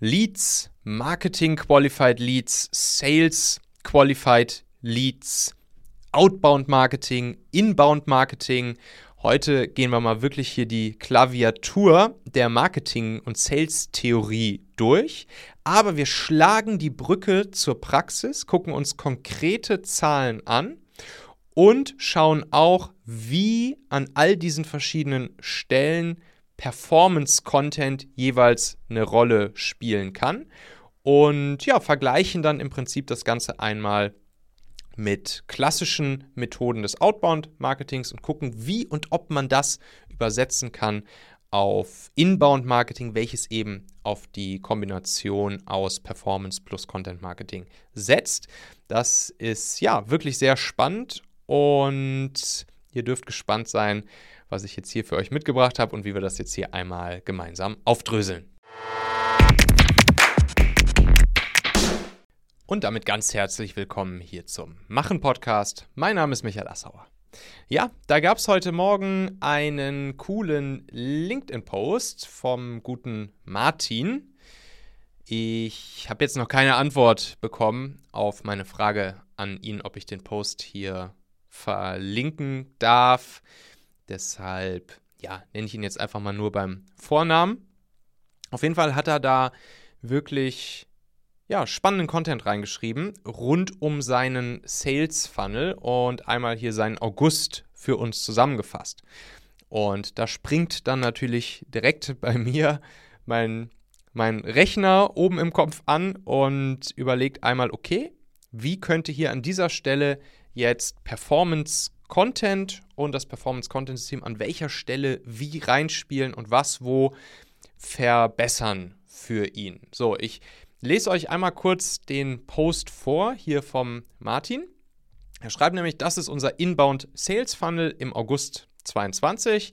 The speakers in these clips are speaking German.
Leads, Marketing Qualified Leads, Sales Qualified Leads, Outbound Marketing, Inbound Marketing. Heute gehen wir mal wirklich hier die Klaviatur der Marketing- und Sales-Theorie durch. Aber wir schlagen die Brücke zur Praxis, gucken uns konkrete Zahlen an und schauen auch, wie an all diesen verschiedenen Stellen Performance-Content jeweils eine Rolle spielen kann. Und ja, vergleichen dann im Prinzip das Ganze einmal mit klassischen Methoden des Outbound-Marketings und gucken, wie und ob man das übersetzen kann auf Inbound-Marketing, welches eben auf die Kombination aus Performance plus Content-Marketing setzt. Das ist ja wirklich sehr spannend und ihr dürft gespannt sein, was ich jetzt hier für euch mitgebracht habe und wie wir das jetzt hier einmal gemeinsam aufdröseln. Und damit ganz herzlich willkommen hier zum Machen Podcast. Mein Name ist Michael Assauer. Ja, da gab es heute Morgen einen coolen LinkedIn-Post vom guten Martin. Ich habe jetzt noch keine Antwort bekommen auf meine Frage an ihn, ob ich den Post hier verlinken darf. Deshalb, ja, nenne ich ihn jetzt einfach mal nur beim Vornamen. Auf jeden Fall hat er da wirklich ja, spannenden Content reingeschrieben rund um seinen Sales Funnel und einmal hier seinen August für uns zusammengefasst. Und da springt dann natürlich direkt bei mir mein, mein Rechner oben im Kopf an und überlegt einmal, okay, wie könnte hier an dieser Stelle jetzt Performance Content und das Performance Content System an welcher Stelle wie reinspielen und was wo verbessern für ihn. So, ich lese euch einmal kurz den Post vor, hier vom Martin. Er schreibt nämlich, das ist unser Inbound Sales Funnel im August 22.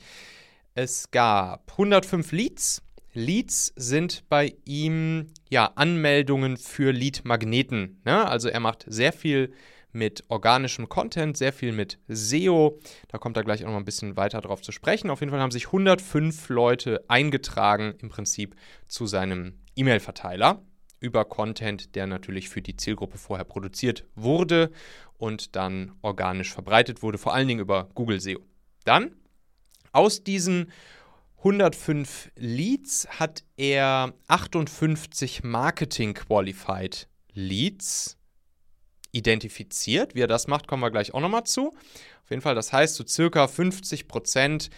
Es gab 105 Leads. Leads sind bei ihm ja Anmeldungen für Lead-Magneten. Ne? Also er macht sehr viel mit organischem Content, sehr viel mit SEO. Da kommt er gleich auch noch ein bisschen weiter drauf zu sprechen. Auf jeden Fall haben sich 105 Leute eingetragen im Prinzip zu seinem E-Mail-Verteiler über Content, der natürlich für die Zielgruppe vorher produziert wurde und dann organisch verbreitet wurde, vor allen Dingen über Google SEO. Dann aus diesen 105 Leads hat er 58 Marketing Qualified Leads identifiziert. Wie er das macht, kommen wir gleich auch nochmal zu. Auf jeden Fall, das heißt, so circa 50 Prozent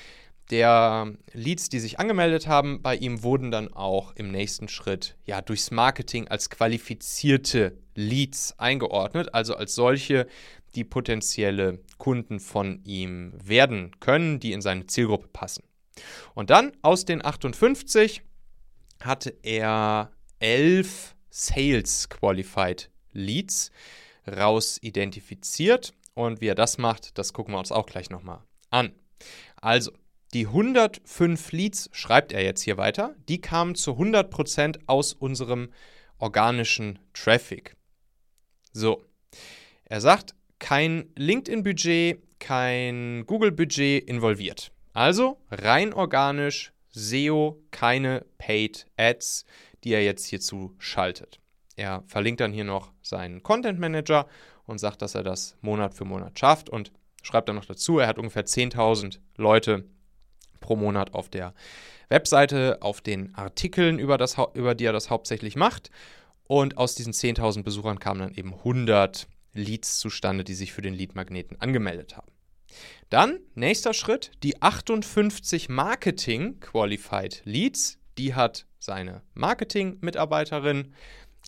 der Leads, die sich angemeldet haben, bei ihm wurden dann auch im nächsten Schritt ja durchs Marketing als qualifizierte Leads eingeordnet, also als solche, die potenzielle Kunden von ihm werden können, die in seine Zielgruppe passen. Und dann aus den 58 hatte er 11 Sales Qualified Leads raus identifiziert und wie er das macht, das gucken wir uns auch gleich nochmal an. Also, die 105 Leads, schreibt er jetzt hier weiter, die kamen zu 100% aus unserem organischen Traffic. So, er sagt, kein LinkedIn-Budget, kein Google-Budget involviert. Also rein organisch, SEO, keine Paid Ads, die er jetzt hierzu schaltet. Er verlinkt dann hier noch seinen Content Manager und sagt, dass er das Monat für Monat schafft und schreibt dann noch dazu, er hat ungefähr 10.000 Leute, pro Monat auf der Webseite, auf den Artikeln, über, das, über die er das hauptsächlich macht. Und aus diesen 10.000 Besuchern kamen dann eben 100 Leads zustande, die sich für den Lead-Magneten angemeldet haben. Dann, nächster Schritt, die 58 Marketing Qualified Leads, die hat seine Marketing-Mitarbeiterin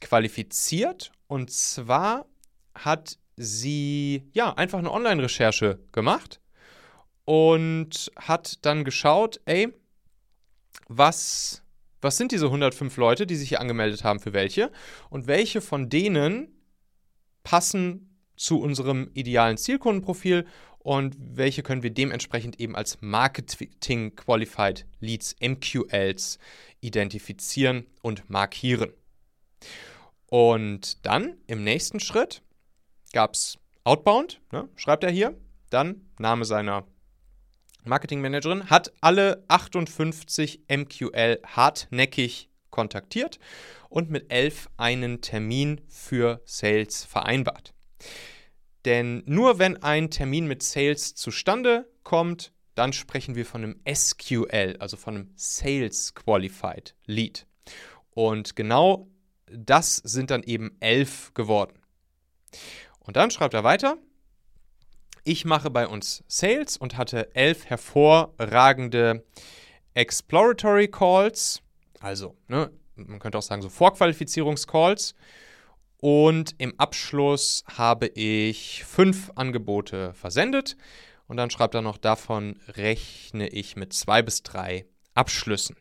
qualifiziert. Und zwar hat sie ja einfach eine Online-Recherche gemacht und hat dann geschaut, ey, was, was sind diese 105 Leute, die sich hier angemeldet haben für welche? Und welche von denen passen zu unserem idealen Zielkundenprofil? Und welche können wir dementsprechend eben als Marketing Qualified Leads, MQLs, identifizieren und markieren. Und dann im nächsten Schritt gab es Outbound, ne, schreibt er hier, dann Name seiner Marketingmanagerin, hat alle 58 MQL hartnäckig kontaktiert und mit 11 einen Termin für Sales vereinbart. Denn nur wenn ein Termin mit Sales zustande kommt, dann sprechen wir von einem SQL, also von einem Sales Qualified Lead. Und genau das sind dann eben 11 geworden. Und dann schreibt er weiter, ich mache bei uns Sales und hatte elf hervorragende Exploratory Calls, also ne, man könnte auch sagen so Vorqualifizierungscalls. Und im Abschluss habe ich fünf Angebote versendet. Und dann schreibt er noch, davon rechne ich mit zwei bis drei Abschlüssen.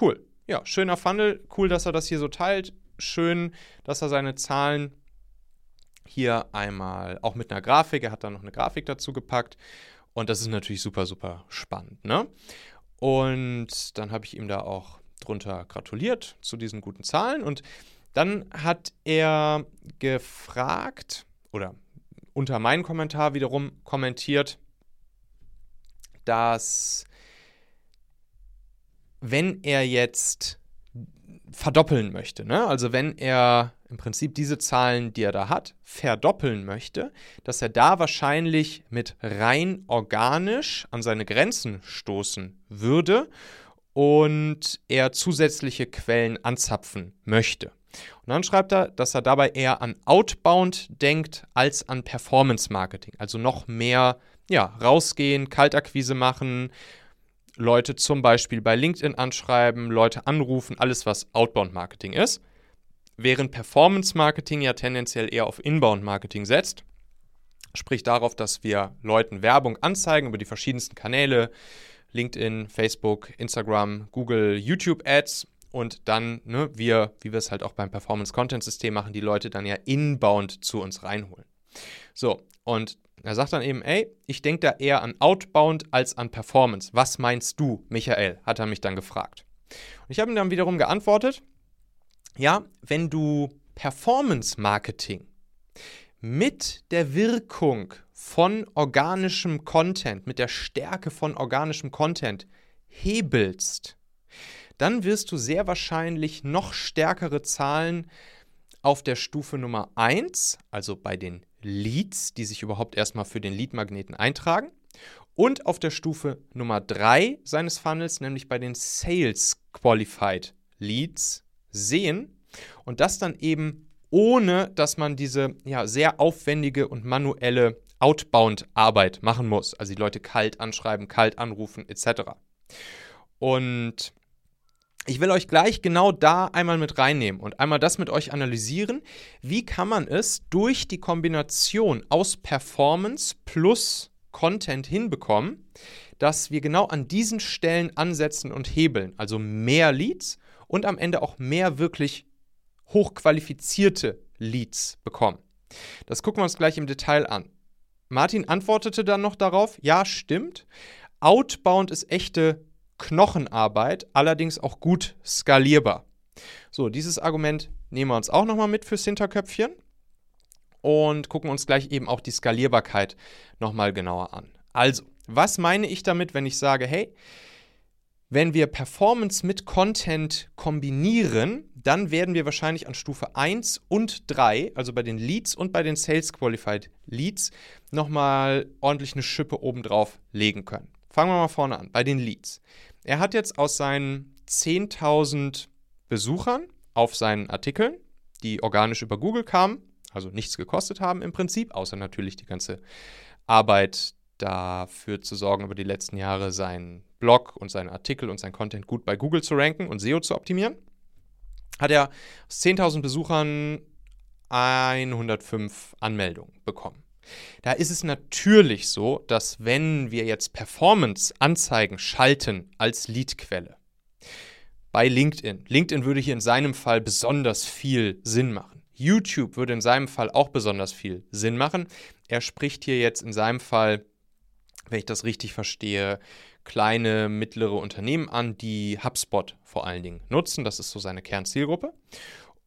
Cool. Ja, schöner Funnel. Cool, dass er das hier so teilt. Schön, dass er seine Zahlen hier einmal auch mit einer Grafik. Er hat da noch eine Grafik dazu gepackt. Und das ist natürlich super, super spannend. Ne? Und dann habe ich ihm da auch drunter gratuliert zu diesen guten Zahlen. Und dann hat er gefragt oder unter meinen Kommentar wiederum kommentiert, dass wenn er jetzt verdoppeln möchte, ne? also wenn er im Prinzip diese Zahlen, die er da hat, verdoppeln möchte, dass er da wahrscheinlich mit rein organisch an seine Grenzen stoßen würde und er zusätzliche Quellen anzapfen möchte. Und dann schreibt er, dass er dabei eher an Outbound denkt als an Performance Marketing. Also noch mehr ja, rausgehen, Kaltakquise machen, Leute zum Beispiel bei LinkedIn anschreiben, Leute anrufen, alles was Outbound Marketing ist während Performance Marketing ja tendenziell eher auf Inbound Marketing setzt. Sprich darauf, dass wir Leuten Werbung anzeigen über die verschiedensten Kanäle, LinkedIn, Facebook, Instagram, Google, YouTube Ads und dann ne, wir, wie wir es halt auch beim Performance Content System machen, die Leute dann ja inbound zu uns reinholen. So, und er sagt dann eben, ey, ich denke da eher an Outbound als an Performance. Was meinst du, Michael? hat er mich dann gefragt. Und ich habe ihm dann wiederum geantwortet, ja, wenn du Performance Marketing mit der Wirkung von organischem Content, mit der Stärke von organischem Content hebelst, dann wirst du sehr wahrscheinlich noch stärkere Zahlen auf der Stufe Nummer 1, also bei den Leads, die sich überhaupt erstmal für den Lead-Magneten eintragen, und auf der Stufe Nummer 3 seines Funnels, nämlich bei den Sales Qualified Leads, sehen und das dann eben ohne, dass man diese ja, sehr aufwendige und manuelle Outbound-Arbeit machen muss. Also die Leute kalt anschreiben, kalt anrufen etc. Und ich will euch gleich genau da einmal mit reinnehmen und einmal das mit euch analysieren. Wie kann man es durch die Kombination aus Performance plus Content hinbekommen, dass wir genau an diesen Stellen ansetzen und hebeln. Also mehr Leads und am Ende auch mehr wirklich hochqualifizierte Leads bekommen. Das gucken wir uns gleich im Detail an. Martin antwortete dann noch darauf, ja, stimmt. Outbound ist echte Knochenarbeit, allerdings auch gut skalierbar. So, dieses Argument nehmen wir uns auch nochmal mit fürs Hinterköpfchen und gucken uns gleich eben auch die Skalierbarkeit nochmal genauer an. Also, was meine ich damit, wenn ich sage, hey, wenn wir Performance mit Content kombinieren, dann werden wir wahrscheinlich an Stufe 1 und 3, also bei den Leads und bei den Sales Qualified Leads, nochmal ordentlich eine Schippe obendrauf legen können. Fangen wir mal vorne an, bei den Leads. Er hat jetzt aus seinen 10.000 Besuchern auf seinen Artikeln, die organisch über Google kamen, also nichts gekostet haben im Prinzip, außer natürlich die ganze Arbeit dafür zu sorgen, über die letzten Jahre seinen Blog und seinen Artikel und sein Content gut bei Google zu ranken und SEO zu optimieren, hat er aus 10.000 Besuchern 105 Anmeldungen bekommen. Da ist es natürlich so, dass wenn wir jetzt Performance-Anzeigen schalten als Leadquelle bei LinkedIn, LinkedIn würde hier in seinem Fall besonders viel Sinn machen. YouTube würde in seinem Fall auch besonders viel Sinn machen. Er spricht hier jetzt in seinem Fall wenn ich das richtig verstehe, kleine, mittlere Unternehmen an, die HubSpot vor allen Dingen nutzen. Das ist so seine Kernzielgruppe.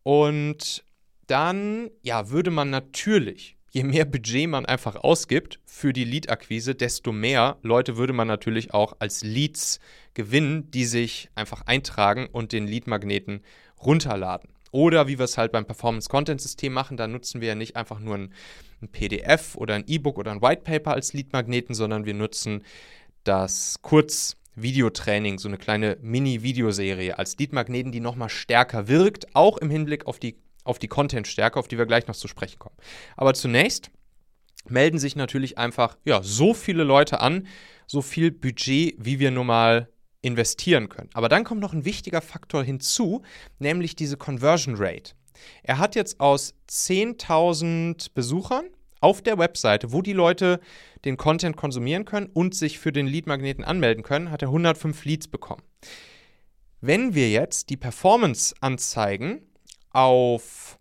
Und dann, ja, würde man natürlich je mehr Budget man einfach ausgibt für die Lead-Akquise, desto mehr Leute würde man natürlich auch als Leads gewinnen, die sich einfach eintragen und den Lead-Magneten runterladen. Oder wie wir es halt beim Performance-Content-System machen, da nutzen wir ja nicht einfach nur ein, ein PDF oder ein E-Book oder ein White Paper als Lead-Magneten, sondern wir nutzen das Kurz-Videotraining, so eine kleine Mini-Videoserie als Lead-Magneten, die nochmal stärker wirkt, auch im Hinblick auf die, auf die Content-Stärke, auf die wir gleich noch zu sprechen kommen. Aber zunächst melden sich natürlich einfach ja, so viele Leute an, so viel Budget, wie wir nun mal investieren können. Aber dann kommt noch ein wichtiger Faktor hinzu, nämlich diese Conversion Rate. Er hat jetzt aus 10.000 Besuchern auf der Webseite, wo die Leute den Content konsumieren können und sich für den Lead-Magneten anmelden können, hat er 105 Leads bekommen. Wenn wir jetzt die Performance-Anzeigen auf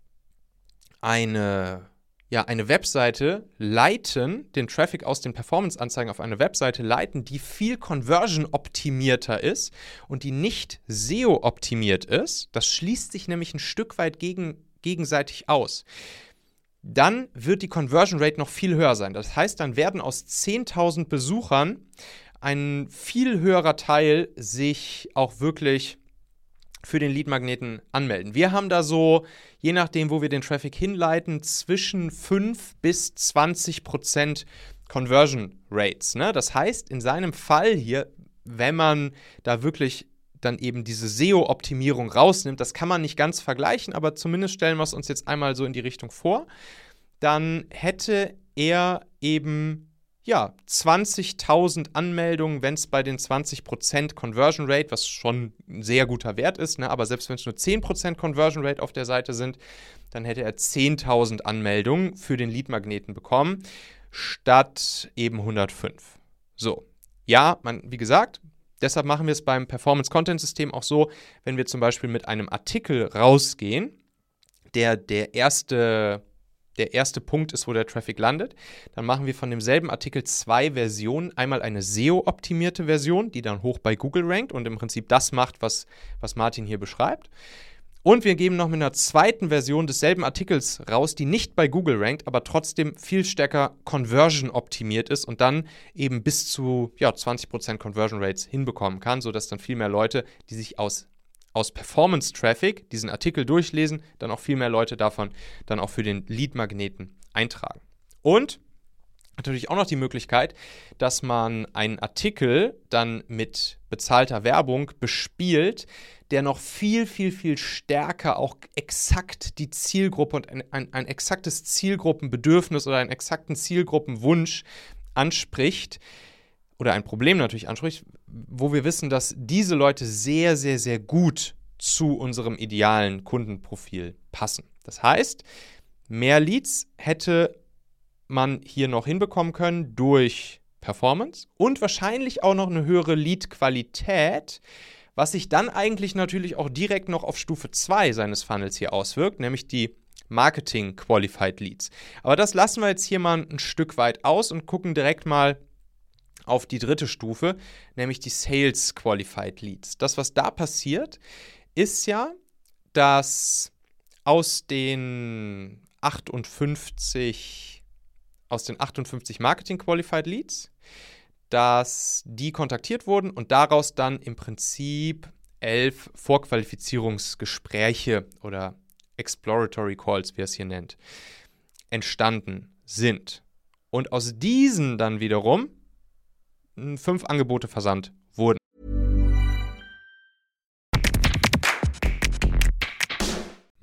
eine ja, eine Webseite leiten, den Traffic aus den Performance-Anzeigen auf eine Webseite leiten, die viel Conversion-optimierter ist und die nicht SEO-optimiert ist, das schließt sich nämlich ein Stück weit gegen, gegenseitig aus, dann wird die Conversion Rate noch viel höher sein. Das heißt, dann werden aus 10.000 Besuchern ein viel höherer Teil sich auch wirklich für den Lead-Magneten anmelden. Wir haben da so, je nachdem, wo wir den Traffic hinleiten, zwischen 5 bis 20 Prozent Conversion Rates. Ne? Das heißt, in seinem Fall hier, wenn man da wirklich dann eben diese SEO-Optimierung rausnimmt, das kann man nicht ganz vergleichen, aber zumindest stellen wir es uns jetzt einmal so in die Richtung vor, dann hätte er eben ja, 20.000 Anmeldungen, wenn es bei den 20% Conversion Rate, was schon ein sehr guter Wert ist, ne, aber selbst wenn es nur 10% Conversion Rate auf der Seite sind, dann hätte er 10.000 Anmeldungen für den Lead-Magneten bekommen, statt eben 105. So, ja, man, wie gesagt, deshalb machen wir es beim Performance-Content-System auch so, wenn wir zum Beispiel mit einem Artikel rausgehen, der der erste der erste Punkt ist, wo der Traffic landet. Dann machen wir von demselben Artikel zwei Versionen. Einmal eine SEO-optimierte Version, die dann hoch bei Google rankt und im Prinzip das macht, was, was Martin hier beschreibt. Und wir geben noch mit einer zweiten Version desselben Artikels raus, die nicht bei Google rankt, aber trotzdem viel stärker Conversion optimiert ist und dann eben bis zu ja, 20% Conversion Rates hinbekommen kann, sodass dann viel mehr Leute, die sich aus aus Performance-Traffic diesen Artikel durchlesen, dann auch viel mehr Leute davon dann auch für den Lead-Magneten eintragen. Und natürlich auch noch die Möglichkeit, dass man einen Artikel dann mit bezahlter Werbung bespielt, der noch viel, viel, viel stärker auch exakt die Zielgruppe und ein, ein, ein exaktes Zielgruppenbedürfnis oder einen exakten Zielgruppenwunsch anspricht oder ein Problem natürlich anspricht, wo wir wissen, dass diese Leute sehr, sehr, sehr gut zu unserem idealen Kundenprofil passen. Das heißt, mehr Leads hätte man hier noch hinbekommen können durch Performance und wahrscheinlich auch noch eine höhere Lead-Qualität, was sich dann eigentlich natürlich auch direkt noch auf Stufe 2 seines Funnels hier auswirkt, nämlich die Marketing Qualified Leads. Aber das lassen wir jetzt hier mal ein Stück weit aus und gucken direkt mal auf die dritte Stufe, nämlich die Sales Qualified Leads. Das, was da passiert, ist ja, dass aus den 58 aus den 58 Marketing Qualified Leads, dass die kontaktiert wurden und daraus dann im Prinzip elf Vorqualifizierungsgespräche oder Exploratory Calls, wie er es hier nennt, entstanden sind. Und aus diesen dann wiederum fünf Angebote versandt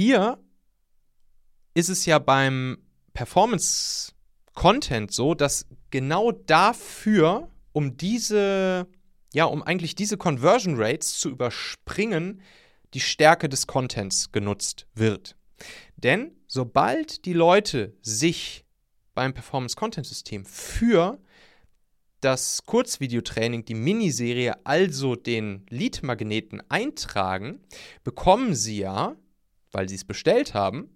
Hier ist es ja beim Performance Content so, dass genau dafür, um diese, ja, um eigentlich diese Conversion Rates zu überspringen, die Stärke des Contents genutzt wird. Denn sobald die Leute sich beim Performance Content System für das Kurzvideotraining, die Miniserie, also den Lead-Magneten eintragen, bekommen sie ja weil sie es bestellt haben,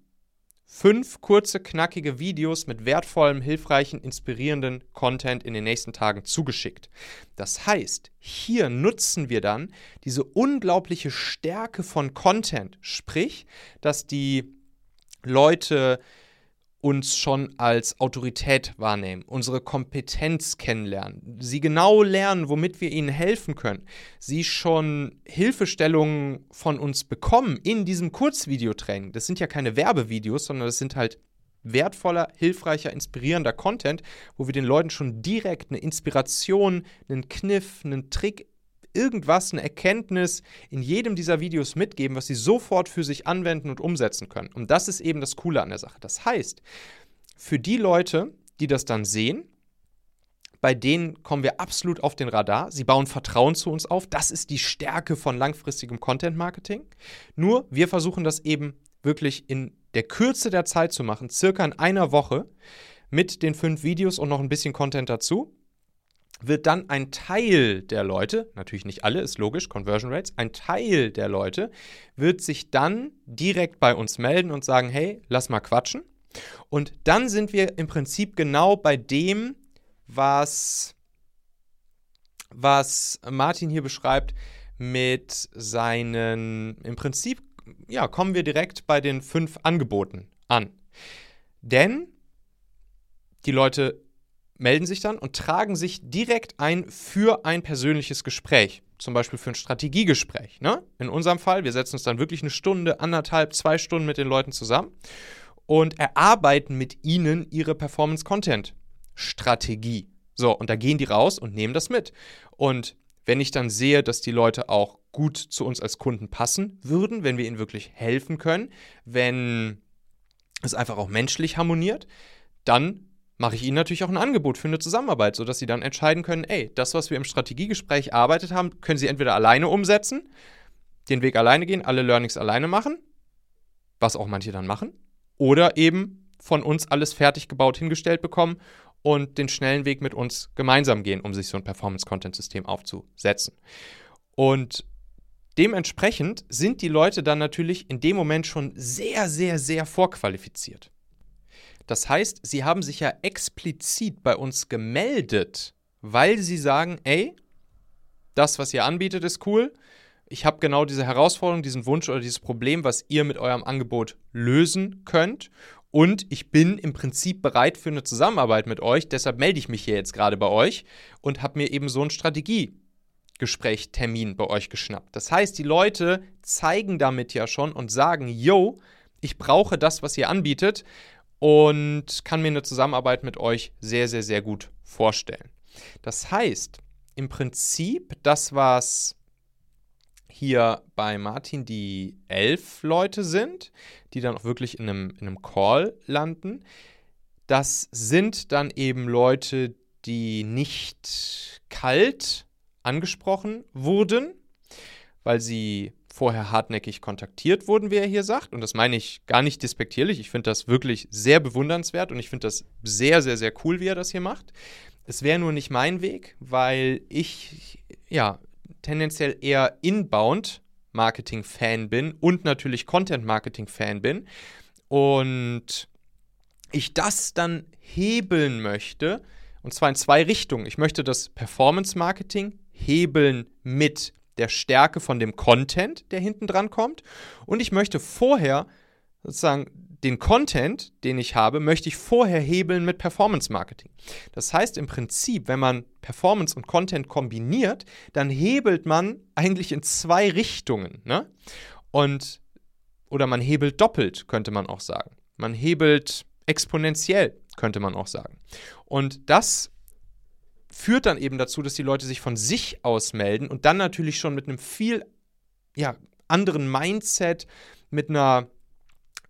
fünf kurze, knackige Videos mit wertvollem, hilfreichen, inspirierenden Content in den nächsten Tagen zugeschickt. Das heißt, hier nutzen wir dann diese unglaubliche Stärke von Content, sprich, dass die Leute uns schon als Autorität wahrnehmen, unsere Kompetenz kennenlernen, sie genau lernen, womit wir ihnen helfen können, sie schon Hilfestellungen von uns bekommen in diesem Kurzvideotraining. Das sind ja keine Werbevideos, sondern das sind halt wertvoller, hilfreicher, inspirierender Content, wo wir den Leuten schon direkt eine Inspiration, einen Kniff, einen Trick irgendwas, eine Erkenntnis in jedem dieser Videos mitgeben, was sie sofort für sich anwenden und umsetzen können. Und das ist eben das Coole an der Sache. Das heißt, für die Leute, die das dann sehen, bei denen kommen wir absolut auf den Radar. Sie bauen Vertrauen zu uns auf. Das ist die Stärke von langfristigem Content Marketing. Nur wir versuchen das eben wirklich in der Kürze der Zeit zu machen, circa in einer Woche mit den fünf Videos und noch ein bisschen Content dazu wird dann ein Teil der Leute, natürlich nicht alle, ist logisch, Conversion Rates, ein Teil der Leute wird sich dann direkt bei uns melden und sagen, hey, lass mal quatschen. Und dann sind wir im Prinzip genau bei dem, was, was Martin hier beschreibt mit seinen, im Prinzip, ja, kommen wir direkt bei den fünf Angeboten an. Denn die Leute melden sich dann und tragen sich direkt ein für ein persönliches Gespräch. Zum Beispiel für ein Strategiegespräch. Ne? In unserem Fall, wir setzen uns dann wirklich eine Stunde, anderthalb, zwei Stunden mit den Leuten zusammen und erarbeiten mit ihnen ihre Performance-Content-Strategie. So, und da gehen die raus und nehmen das mit. Und wenn ich dann sehe, dass die Leute auch gut zu uns als Kunden passen würden, wenn wir ihnen wirklich helfen können, wenn es einfach auch menschlich harmoniert, dann mache ich Ihnen natürlich auch ein Angebot für eine Zusammenarbeit, sodass Sie dann entscheiden können, ey, das, was wir im Strategiegespräch erarbeitet haben, können Sie entweder alleine umsetzen, den Weg alleine gehen, alle Learnings alleine machen, was auch manche dann machen, oder eben von uns alles fertig gebaut hingestellt bekommen und den schnellen Weg mit uns gemeinsam gehen, um sich so ein Performance-Content-System aufzusetzen. Und dementsprechend sind die Leute dann natürlich in dem Moment schon sehr, sehr, sehr vorqualifiziert. Das heißt, sie haben sich ja explizit bei uns gemeldet, weil sie sagen, ey, das, was ihr anbietet, ist cool. Ich habe genau diese Herausforderung, diesen Wunsch oder dieses Problem, was ihr mit eurem Angebot lösen könnt. Und ich bin im Prinzip bereit für eine Zusammenarbeit mit euch. Deshalb melde ich mich hier jetzt gerade bei euch und habe mir eben so ein Strategiegesprächtermin bei euch geschnappt. Das heißt, die Leute zeigen damit ja schon und sagen, yo, ich brauche das, was ihr anbietet und kann mir eine Zusammenarbeit mit euch sehr, sehr, sehr gut vorstellen. Das heißt, im Prinzip, das, was hier bei Martin die elf Leute sind, die dann auch wirklich in einem, in einem Call landen, das sind dann eben Leute, die nicht kalt angesprochen wurden, weil sie vorher hartnäckig kontaktiert wurden, wie er hier sagt. Und das meine ich gar nicht despektierlich. Ich finde das wirklich sehr bewundernswert und ich finde das sehr, sehr, sehr cool, wie er das hier macht. Es wäre nur nicht mein Weg, weil ich ja tendenziell eher inbound Marketing-Fan bin und natürlich Content-Marketing-Fan bin. Und ich das dann hebeln möchte, und zwar in zwei Richtungen. Ich möchte das Performance-Marketing hebeln mit der Stärke von dem Content, der hinten dran kommt. Und ich möchte vorher sozusagen den Content, den ich habe, möchte ich vorher hebeln mit Performance Marketing. Das heißt im Prinzip, wenn man Performance und Content kombiniert, dann hebelt man eigentlich in zwei Richtungen. Ne? Und, oder man hebelt doppelt, könnte man auch sagen. Man hebelt exponentiell, könnte man auch sagen. Und das führt dann eben dazu, dass die Leute sich von sich aus melden und dann natürlich schon mit einem viel ja, anderen Mindset, mit einer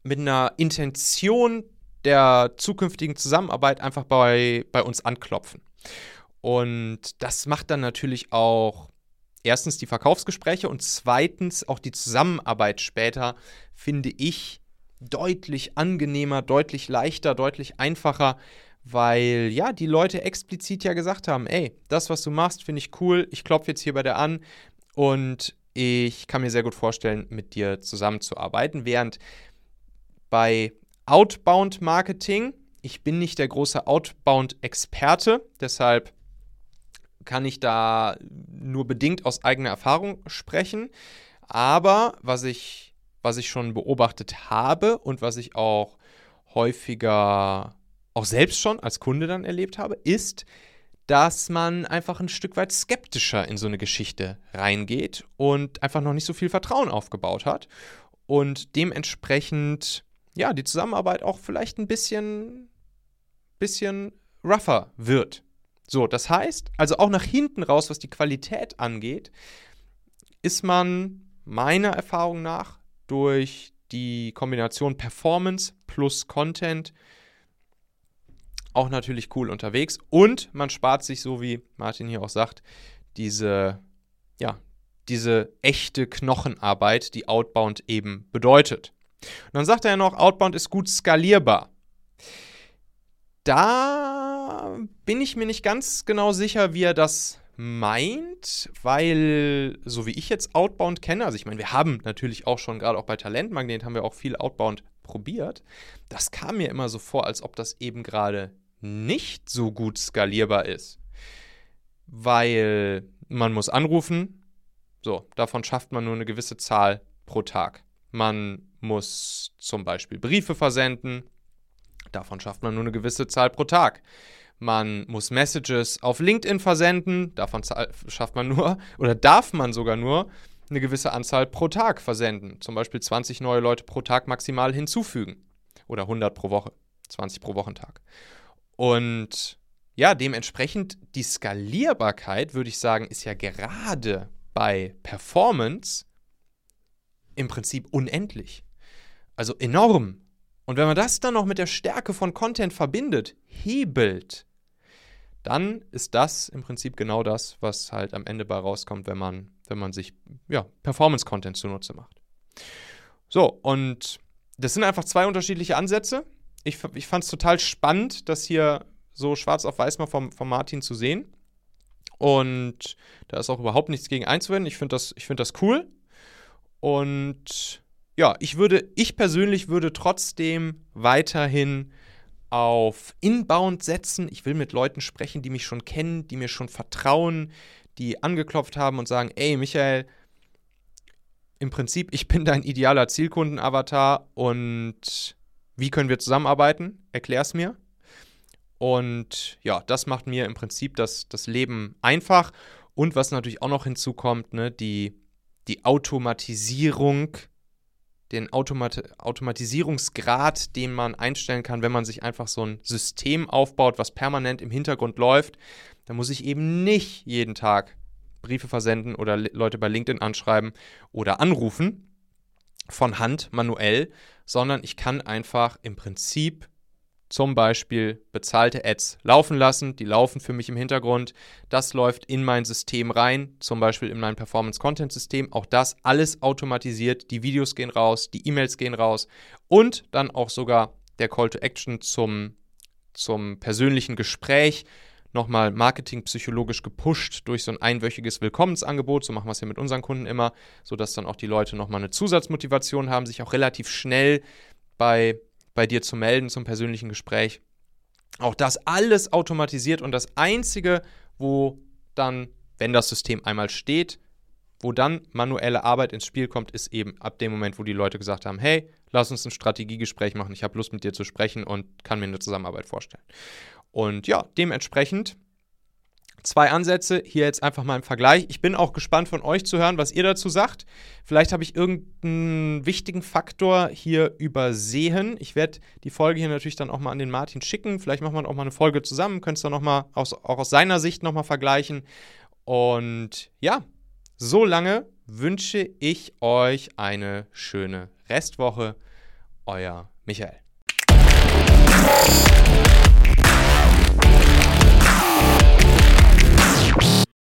mit einer Intention der zukünftigen Zusammenarbeit einfach bei, bei uns anklopfen. Und das macht dann natürlich auch erstens die Verkaufsgespräche und zweitens auch die Zusammenarbeit später, finde ich, deutlich angenehmer, deutlich leichter, deutlich einfacher, weil ja, die Leute explizit ja gesagt haben, ey, das, was du machst, finde ich cool, ich klopfe jetzt hier bei dir an und ich kann mir sehr gut vorstellen, mit dir zusammenzuarbeiten, während bei Outbound Marketing. Ich bin nicht der große Outbound-Experte, deshalb kann ich da nur bedingt aus eigener Erfahrung sprechen. Aber was ich, was ich schon beobachtet habe und was ich auch häufiger, auch selbst schon als Kunde dann erlebt habe, ist, dass man einfach ein Stück weit skeptischer in so eine Geschichte reingeht und einfach noch nicht so viel Vertrauen aufgebaut hat und dementsprechend ja, die Zusammenarbeit auch vielleicht ein bisschen, bisschen rougher wird. So, das heißt, also auch nach hinten raus, was die Qualität angeht, ist man meiner Erfahrung nach durch die Kombination Performance plus Content auch natürlich cool unterwegs und man spart sich, so wie Martin hier auch sagt, diese, ja, diese echte Knochenarbeit, die Outbound eben bedeutet. Und dann sagt er ja noch, Outbound ist gut skalierbar. Da bin ich mir nicht ganz genau sicher, wie er das meint, weil so wie ich jetzt Outbound kenne, also ich meine, wir haben natürlich auch schon, gerade auch bei Talentmagnet haben wir auch viel Outbound probiert. Das kam mir immer so vor, als ob das eben gerade nicht so gut skalierbar ist. Weil man muss anrufen, so, davon schafft man nur eine gewisse Zahl pro Tag. Man muss zum Beispiel Briefe versenden. Davon schafft man nur eine gewisse Zahl pro Tag. Man muss Messages auf LinkedIn versenden. Davon schafft man nur oder darf man sogar nur eine gewisse Anzahl pro Tag versenden. Zum Beispiel 20 neue Leute pro Tag maximal hinzufügen. Oder 100 pro Woche. 20 pro Wochentag. Und ja, dementsprechend die Skalierbarkeit, würde ich sagen, ist ja gerade bei Performance im Prinzip unendlich. Also enorm. Und wenn man das dann noch mit der Stärke von Content verbindet, hebelt, dann ist das im Prinzip genau das, was halt am Ende bei rauskommt, wenn man, wenn man sich ja, Performance-Content zunutze macht. So, und das sind einfach zwei unterschiedliche Ansätze. Ich, ich fand es total spannend, das hier so schwarz auf weiß mal vom, vom Martin zu sehen. Und da ist auch überhaupt nichts gegen einzuwenden. Ich finde das, find das cool. Und ja, ich würde, ich persönlich würde trotzdem weiterhin auf Inbound setzen. Ich will mit Leuten sprechen, die mich schon kennen, die mir schon vertrauen, die angeklopft haben und sagen, ey Michael, im Prinzip, ich bin dein idealer Zielkundenavatar und wie können wir zusammenarbeiten? Erklär's mir. Und ja, das macht mir im Prinzip das, das Leben einfach. Und was natürlich auch noch hinzukommt, ne, die die Automatisierung, den Automat Automatisierungsgrad, den man einstellen kann, wenn man sich einfach so ein System aufbaut, was permanent im Hintergrund läuft. Da muss ich eben nicht jeden Tag Briefe versenden oder Leute bei LinkedIn anschreiben oder anrufen von Hand manuell, sondern ich kann einfach im Prinzip zum Beispiel bezahlte Ads laufen lassen. Die laufen für mich im Hintergrund. Das läuft in mein System rein, zum Beispiel in mein Performance-Content-System. Auch das alles automatisiert. Die Videos gehen raus, die E-Mails gehen raus und dann auch sogar der Call to Action zum, zum persönlichen Gespräch. Nochmal marketingpsychologisch gepusht durch so ein einwöchiges Willkommensangebot. So machen wir es ja mit unseren Kunden immer, sodass dann auch die Leute nochmal eine Zusatzmotivation haben, sich auch relativ schnell bei bei dir zu melden zum persönlichen Gespräch. Auch das alles automatisiert und das Einzige, wo dann, wenn das System einmal steht, Wo dann manuelle Arbeit ins Spiel kommt, ist eben ab dem Moment, wo die Leute gesagt haben, hey, lass uns ein Strategiegespräch machen, ich habe Lust mit dir zu sprechen und kann mir eine Zusammenarbeit vorstellen. Und ja, dementsprechend Zwei Ansätze, hier jetzt einfach mal im Vergleich. Ich bin auch gespannt von euch zu hören, was ihr dazu sagt. Vielleicht habe ich irgendeinen wichtigen Faktor hier übersehen. Ich werde die Folge hier natürlich dann auch mal an den Martin schicken. Vielleicht machen wir auch mal eine Folge zusammen, könnt es dann aus, auch aus seiner Sicht nochmal vergleichen. Und ja, so lange wünsche ich euch eine schöne Restwoche. Euer Michael.